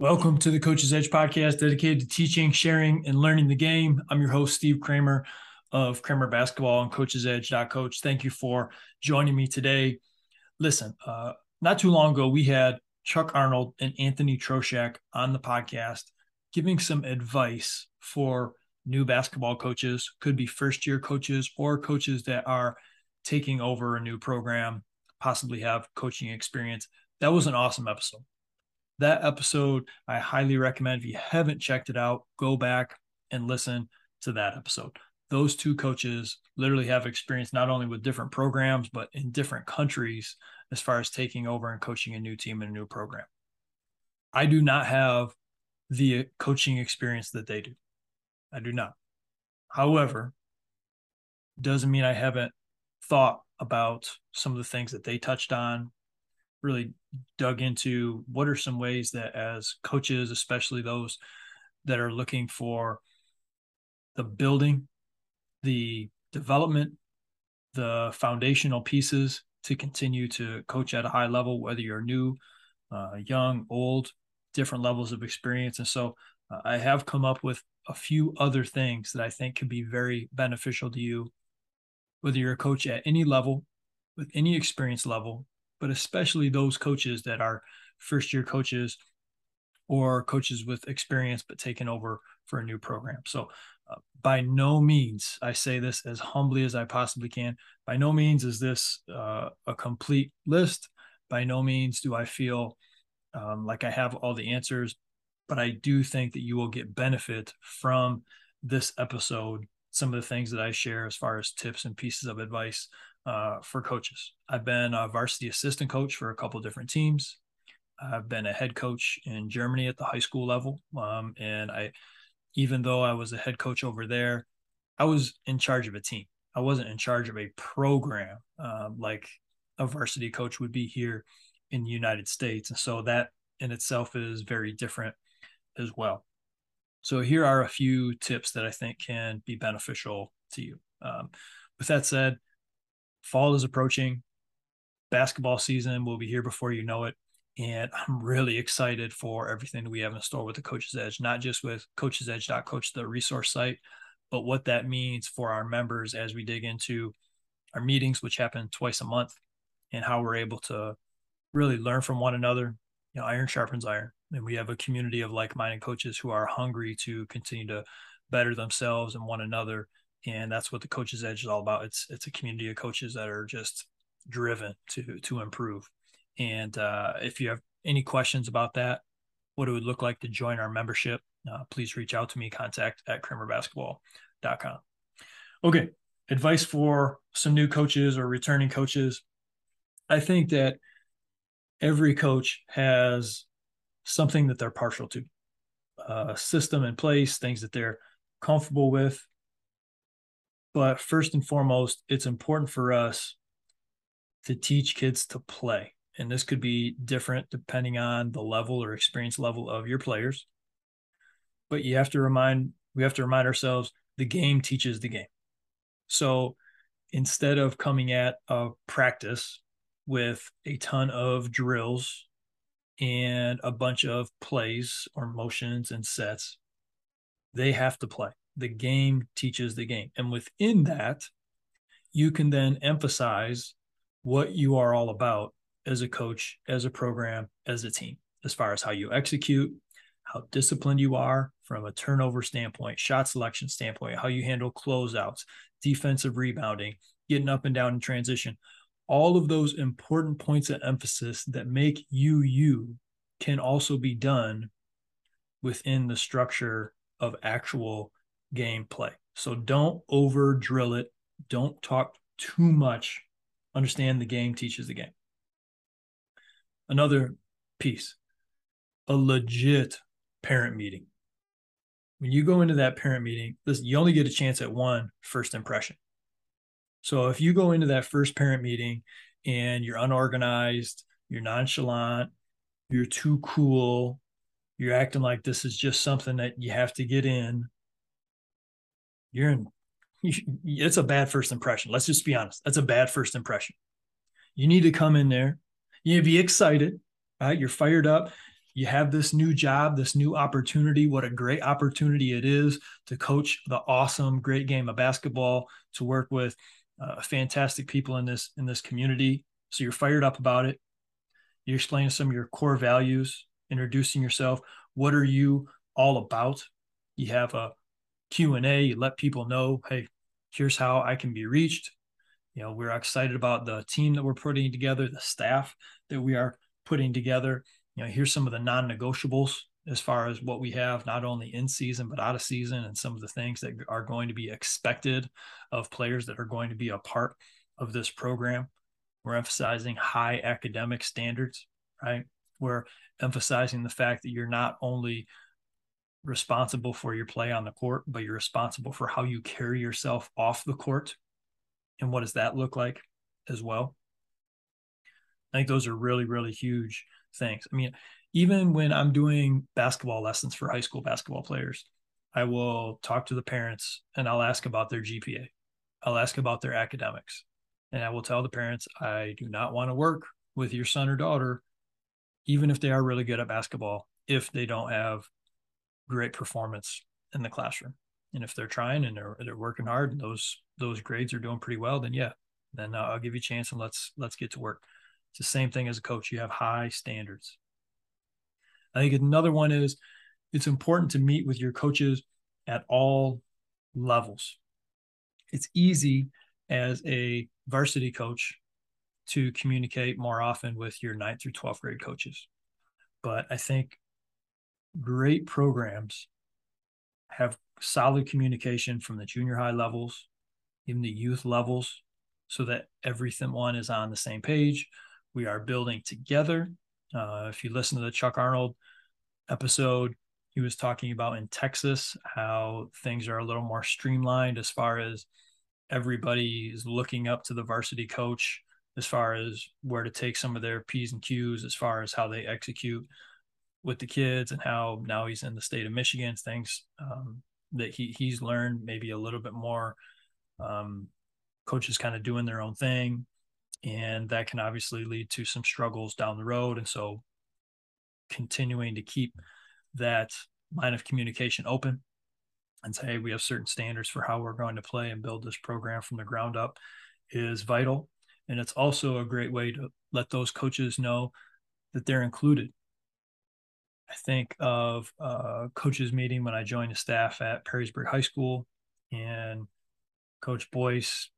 Welcome to the Coach's Edge podcast dedicated to teaching, sharing, and learning the game. I'm your host, Steve Kramer of Kramer Basketball and Coach's Edge. Coach. Thank you for joining me today. Listen, uh, not too long ago, we had Chuck Arnold and Anthony Troshak on the podcast giving some advice for new basketball coaches, could be first year coaches or coaches that are taking over a new program, possibly have coaching experience. That was an awesome episode that episode I highly recommend. If you haven't checked it out, go back and listen to that episode. Those two coaches literally have experience not only with different programs, but in different countries as far as taking over and coaching a new team in a new program. I do not have the coaching experience that they do. I do not. However, doesn't mean I haven't thought about some of the things that they touched on, really dug into what are some ways that as coaches especially those that are looking for the building the development the foundational pieces to continue to coach at a high level whether you're new uh, young old different levels of experience. And so uh, i have come up with a few other things that i think can be very beneficial to you. Whether you're a coach at any level with any experience level but especially those coaches that are first year coaches or coaches with experience but taking over for a new program. So, uh, by no means, I say this as humbly as I possibly can. By no means is this uh, a complete list. By no means do I feel um, like I have all the answers, but I do think that you will get benefit from this episode. Some of the things that I share as far as tips and pieces of advice uh, for coaches. I've been a varsity assistant coach for a couple different teams. I've been a head coach in Germany at the high school level, um, and I, even though I was a head coach over there, I was in charge of a team. I wasn't in charge of a program um, like a varsity coach would be here in the United States, and so that in itself is very different as well. So here are a few tips that I think can be beneficial to you. Um, with that said, fall is approaching. Basketball season will be here before you know it. And I'm really excited for everything that we have in store with the Coach's Edge, not just with Coach's Edge.coach, the resource site, but what that means for our members as we dig into our meetings, which happen twice a month, and how we're able to really learn from one another. You know, iron sharpens iron. And we have a community of like minded coaches who are hungry to continue to better themselves and one another and that's what the coaches edge is all about. It's it's a community of coaches that are just driven to to improve. And uh, if you have any questions about that what it would look like to join our membership uh, please reach out to me contact at kramerbasketball.com okay advice for some new coaches or returning coaches. I think that every coach has something that they're partial to a system in place things that they're comfortable with but first and foremost, it's important for us to teach kids to play. And this could be different depending on the level or experience level of your players. But you have to remind, we have to remind ourselves the game teaches the game. So instead of coming at a practice with a ton of drills and a bunch of plays or motions and sets, they have to play the game teaches the game. And within that, you can then emphasize what you are all about as a coach, as a program, as a team, as far as how you execute, how disciplined you are from a turnover standpoint, shot selection standpoint, how you handle closeouts, defensive rebounding, getting up and down in transition. All of those important points of emphasis that make you you can also be done within the structure of actual gameplay. So don't over drill it. Don't talk too much. Understand the game teaches the game. Another piece a legit parent meeting. When you go into that parent meeting, listen, you only get a chance at one first impression. So if you go into that first parent meeting and you're unorganized, you're nonchalant, you're too cool, you're acting like this is just something that you have to get in, you're in it's a bad first impression. Let's just be honest. That's a bad first impression. You need to come in there. You need to be excited, right? You're fired up. you have this new job, this new opportunity. What a great opportunity it is to coach the awesome, great game of basketball, to work with uh, fantastic people in this in this community. So you're fired up about it. You're explaining some of your core values, introducing yourself. What are you all about? You have a Q&A, you let people know, hey, here's how I can be reached. You know, we're excited about the team that we're putting together, the staff that we are putting together. You know, here's some of the non-negotiables as far as what we have not only in season but out of season and some of the things that are going to be expected of players that are going to be a part of this program we're emphasizing high academic standards, right? We're emphasizing the fact that you're not only responsible for your play on the court, but you're responsible for how you carry yourself off the court. And what does that look like as well? I think those are really, really huge things. I mean, even when I'm doing basketball lessons for high school basketball players, I will talk to the parents and I'll ask about their GPA. I'll ask about their academics. And I will tell the parents, I do not want to work with your son or daughter, even if they are really good at basketball, if they don't have great performance in the classroom. And if they're trying and they're, they're working hard and those those grades are doing pretty well, then yeah, then uh, I'll give you a chance and let's let's get to work. It's the same thing as a coach. You have high standards. I think another one is it's important to meet with your coaches at all levels. It's easy as a varsity coach to communicate more often with your ninth through 12th grade coaches. But I think great programs have solid communication from the junior high levels, even the youth levels, so that everyone is on the same page. We are building together. Uh, if you listen to the Chuck Arnold episode, he was talking about in Texas how things are a little more streamlined as far as everybody is looking up to the varsity coach as far as where to take some of their P's and Q's as far as how they execute with the kids and how now he's in the state of Michigan, things um, that he he's learned maybe a little bit more. Um, coaches kind of doing their own thing, and that can obviously lead to some struggles down the road. And so, continuing to keep that line of communication open and say, hey, we have certain standards for how we're going to play and build this program from the ground up is vital. And it's also a great way to let those coaches know that they're included. I think of a coaches meeting when I joined the staff at Perrysburg High School and Coach Boyce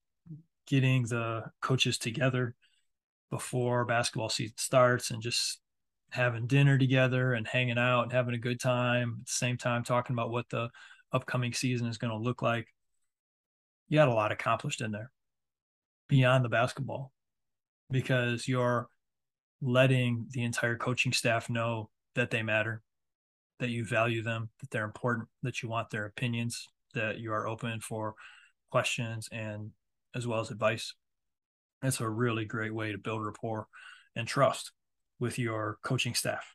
getting the coaches together before basketball season starts and just having dinner together and hanging out and having a good time at the same time talking about what the upcoming season is going to look like. You had a lot accomplished in there beyond the basketball because you're letting the entire coaching staff know that they matter, that you value them, that they're important, that you want their opinions, that you are open for questions and as well as advice. It's a really great way to build rapport and trust with your coaching staff.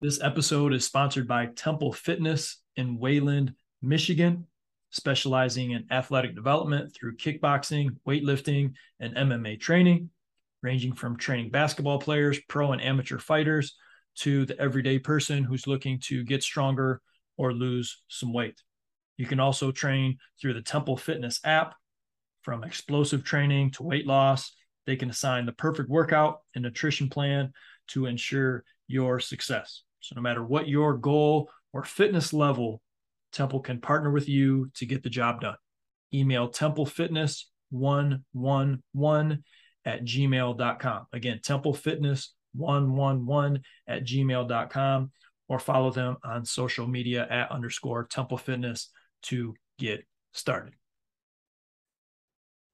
This episode is sponsored by Temple Fitness in Wayland, Michigan, specializing in athletic development through kickboxing, weightlifting, and MMA training, ranging from training basketball players, pro and amateur fighters, to the everyday person who's looking to get stronger or lose some weight. You can also train through the Temple Fitness app from explosive training to weight loss. They can assign the perfect workout and nutrition plan to ensure your success. So, no matter what your goal or fitness level, Temple can partner with you to get the job done. Email templefitness111 at gmail.com. Again, templefitness111 at gmail.com or follow them on social media at underscore temple fitness to get started.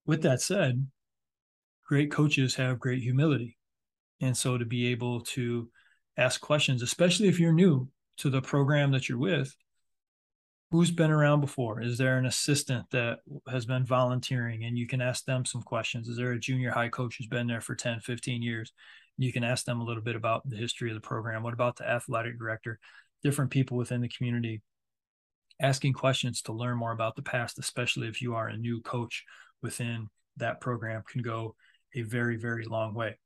With that said, great coaches have great humility. And so to be able to ask questions, especially if you're new to the program that you're with. Who's been around before? Is there an assistant that has been volunteering and you can ask them some questions? Is there a junior high coach who's been there for 10, 15 years? You can ask them a little bit about the history of the program. What about the athletic director? Different people within the community asking questions to learn more about the past, especially if you are a new coach within that program, can go a very, very long way.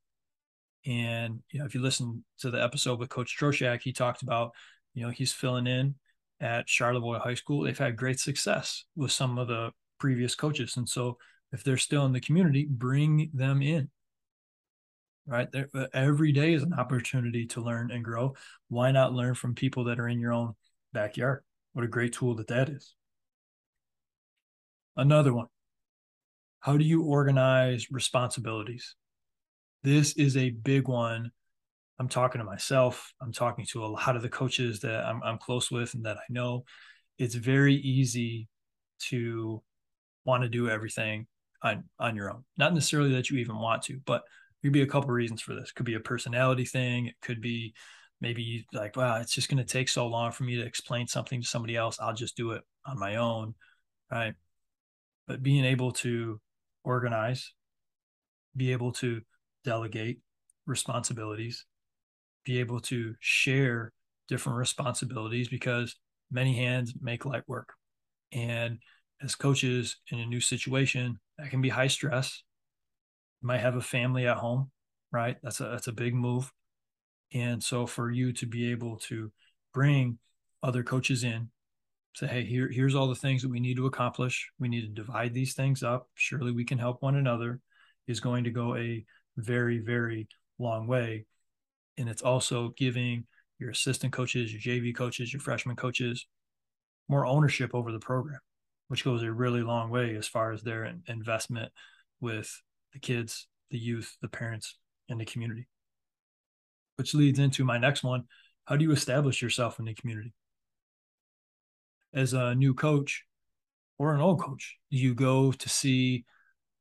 And you know, if you listen to the episode with Coach Troshak, he talked about, you know, he's filling in at Charlevoix High School. They've had great success with some of the previous coaches. And so if they're still in the community, bring them in. Right. Uh, every day is an opportunity to learn and grow. Why not learn from people that are in your own backyard? What a great tool that that is. Another one. How do you organize responsibilities? This is a big one. I'm talking to myself. I'm talking to a lot of the coaches that I'm, I'm close with and that I know. It's very easy to want to do everything on on your own. Not necessarily that you even want to, but there could be a couple reasons for this. Could be a personality thing. It could be maybe like, wow, it's just going to take so long for me to explain something to somebody else. I'll just do it on my own, right? But being able to organize, be able to delegate responsibilities, be able to share different responsibilities because many hands make light work. And as coaches in a new situation, that can be high stress. You might have a family at home, right? That's a that's a big move. And so for you to be able to bring other coaches in, say, hey, here, here's all the things that we need to accomplish. We need to divide these things up. Surely we can help one another is going to go a very, very long way. And it's also giving your assistant coaches, your JV coaches, your freshman coaches more ownership over the program which goes a really long way as far as their investment with the kids, the youth, the parents, and the community. Which leads into my next one. How do you establish yourself in the community? As a new coach or an old coach, you go to see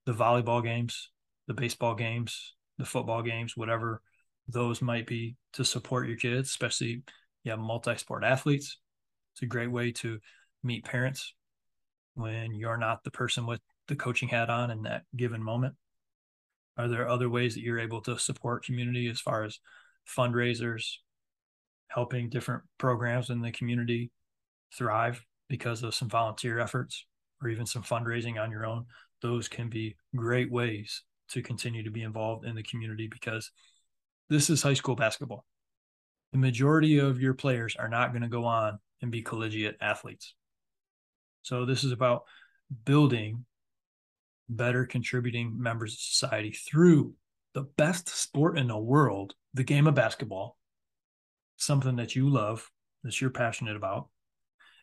the volleyball games, the baseball games, the football games, whatever those might be to support your kids, especially you have multi sport athletes. It's a great way to meet parents, when you're not the person with the coaching hat on in that given moment? Are there other ways that you're able to support community as far as fundraisers, helping different programs in the community thrive because of some volunteer efforts or even some fundraising on your own? Those can be great ways to continue to be involved in the community because this is high school basketball. The majority of your players are not going to go on and be collegiate athletes. So this is about building better contributing members of society through the best sport in the world, the game of basketball, something that you love, that you're passionate about,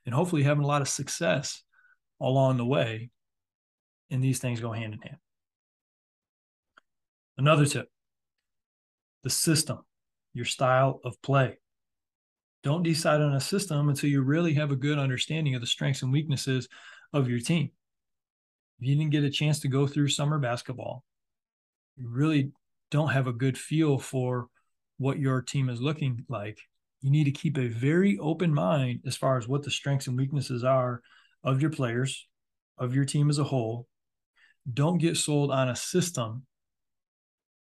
and hopefully having a lot of success along the way. And these things go hand in hand. Another tip the system, your style of play. Don't decide on a system until you really have a good understanding of the strengths and weaknesses of your team. If you didn't get a chance to go through summer basketball, you really don't have a good feel for what your team is looking like. You need to keep a very open mind as far as what the strengths and weaknesses are of your players, of your team as a whole. Don't get sold on a system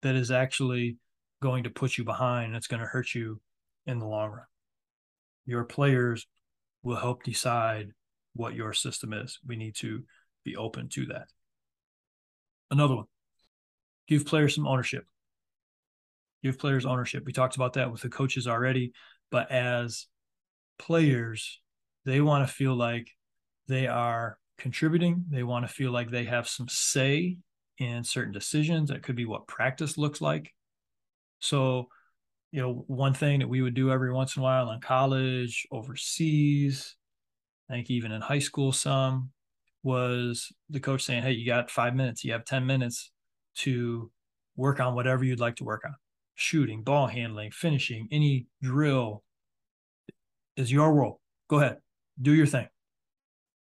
that is actually going to put you behind and it's going to hurt you in the long run your players will help decide what your system is. We need to be open to that. Another one, give players some ownership. Give players ownership. We talked about that with the coaches already, but as players, they want to feel like they are contributing. They want to feel like they have some say in certain decisions. That could be what practice looks like. So you know, one thing that we would do every once in a while in college, overseas, I think even in high school, some was the coach saying, Hey, you got five minutes, you have 10 minutes to work on whatever you'd like to work on shooting, ball handling, finishing, any drill is your role. Go ahead, do your thing.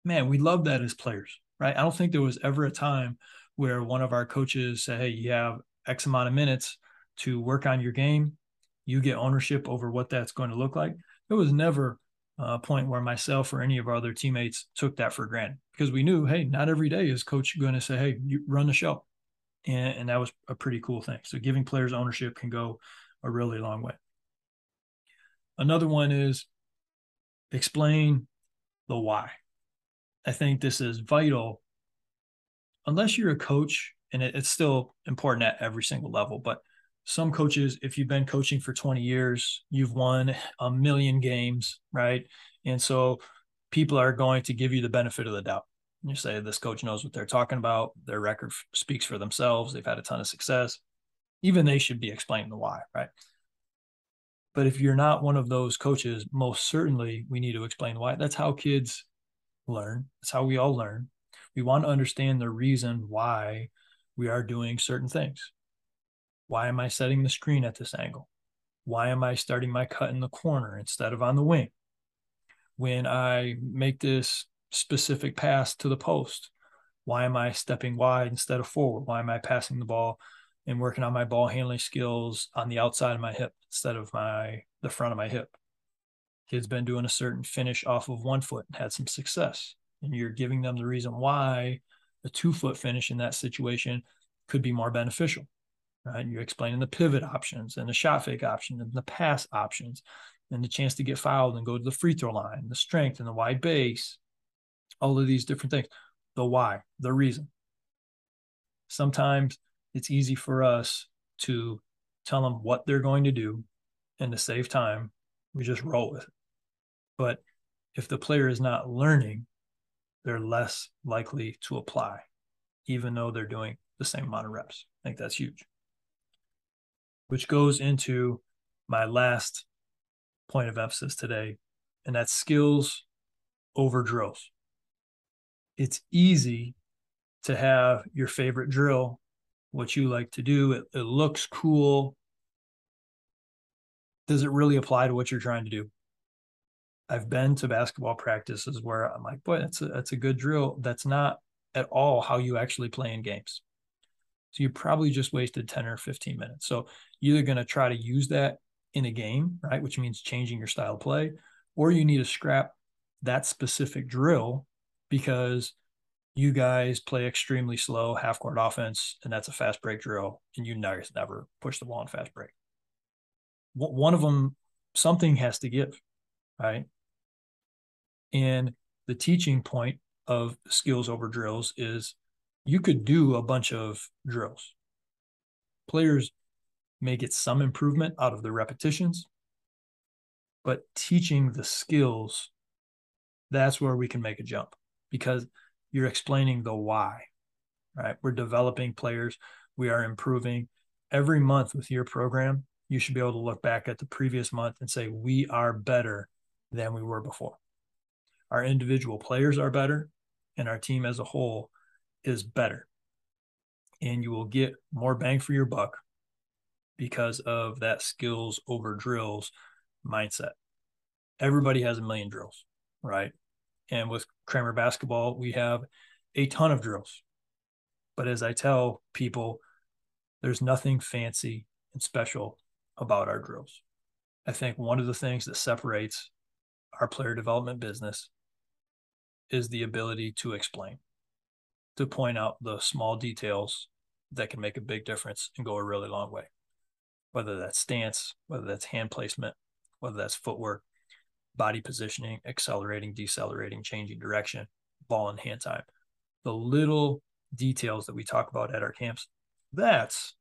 Man, we love that as players, right? I don't think there was ever a time where one of our coaches said, Hey, you have X amount of minutes to work on your game you get ownership over what that's going to look like. There was never a point where myself or any of our other teammates took that for granted because we knew, hey, not every day is coach going to say, hey, you run the show. And, and that was a pretty cool thing. So giving players ownership can go a really long way. Another one is explain the why. I think this is vital. Unless you're a coach, and it, it's still important at every single level, but some coaches, if you've been coaching for 20 years, you've won a million games, right? And so people are going to give you the benefit of the doubt. You say this coach knows what they're talking about. Their record speaks for themselves. They've had a ton of success. Even they should be explaining the why, right? But if you're not one of those coaches, most certainly we need to explain why. That's how kids learn. That's how we all learn. We want to understand the reason why we are doing certain things. Why am I setting the screen at this angle? Why am I starting my cut in the corner instead of on the wing? When I make this specific pass to the post, why am I stepping wide instead of forward? Why am I passing the ball and working on my ball handling skills on the outside of my hip instead of my the front of my hip? Kid's been doing a certain finish off of one foot and had some success. And you're giving them the reason why a two foot finish in that situation could be more beneficial Uh, right? You're explaining the pivot options and the shot fake option and the pass options and the chance to get fouled and go to the free throw line, the strength and the wide base, all of these different things. The why, the reason. Sometimes it's easy for us to tell them what they're going to do and to save time, we just roll with it. But if the player is not learning, they're less likely to apply, even though they're doing the same amount of reps. I think that's huge which goes into my last point of emphasis today, and that's skills over drills. It's easy to have your favorite drill, what you like to do. It, it looks cool. Does it really apply to what you're trying to do? I've been to basketball practices where I'm like, boy, that's a, that's a good drill. That's not at all how you actually play in games. So you probably just wasted 10 or 15 minutes. So either going to try to use that in a game, right? Which means changing your style of play, or you need to scrap that specific drill because you guys play extremely slow half court offense, and that's a fast break drill, and you guys never push the ball in fast break. One of them, something has to give, right? And the teaching point of skills over drills is you could do a bunch of drills. Players may get some improvement out of the repetitions, but teaching the skills, that's where we can make a jump because you're explaining the why, right? We're developing players, we are improving. Every month with your program, you should be able to look back at the previous month and say, we are better than we were before. Our individual players are better, and our team as a whole is better. And you will get more bang for your buck because of that skills over drills mindset. Everybody has a million drills, right? And with Kramer basketball, we have a ton of drills. But as I tell people, there's nothing fancy and special about our drills. I think one of the things that separates our player development business is the ability to explain to point out the small details that can make a big difference and go a really long way. Whether that's stance, whether that's hand placement, whether that's footwork, body positioning, accelerating, decelerating, changing direction, ball and hand time. The little details that we talk about at our camps, that's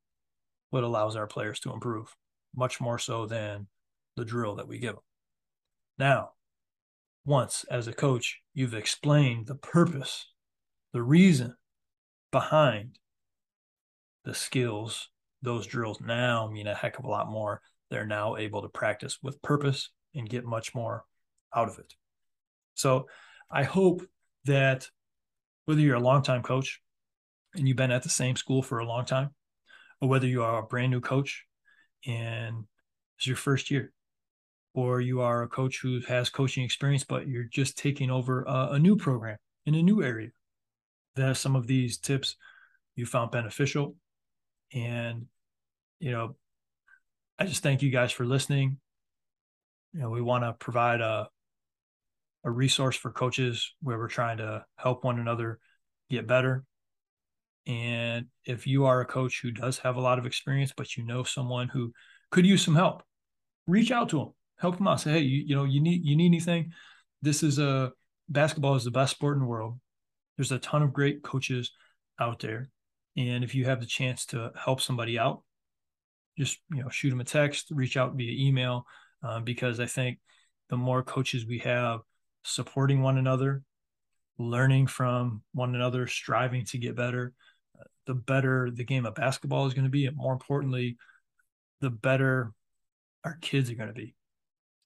what allows our players to improve much more so than the drill that we give them. Now, once as a coach, you've explained the purpose the reason behind the skills, those drills now mean a heck of a lot more. They're now able to practice with purpose and get much more out of it. So I hope that whether you're a longtime coach and you've been at the same school for a long time, or whether you are a brand new coach and it's your first year, or you are a coach who has coaching experience, but you're just taking over a, a new program in a new area that some of these tips you found beneficial. And, you know, I just thank you guys for listening. You know, we want to provide a a resource for coaches where we're trying to help one another get better. And if you are a coach who does have a lot of experience, but you know someone who could use some help, reach out to them, help them out. Say, hey, you, you know, you need you need anything. This is a basketball is the best sport in the world. There's a ton of great coaches out there. And if you have the chance to help somebody out, just you know shoot them a text, reach out via email, um, because I think the more coaches we have supporting one another, learning from one another, striving to get better, the better the game of basketball is going to be, and more importantly, the better our kids are going to be.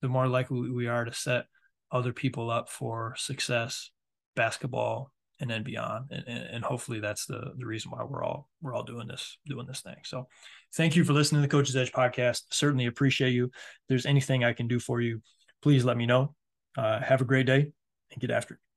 The more likely we are to set other people up for success, basketball, and then beyond. And, and, hopefully that's the the reason why we're all we're all doing this doing this thing. So thank you for listening to the Coach's Edge podcast. Certainly appreciate you. If there's anything I can do for you, please let me know. Uh, have a great day and get after it.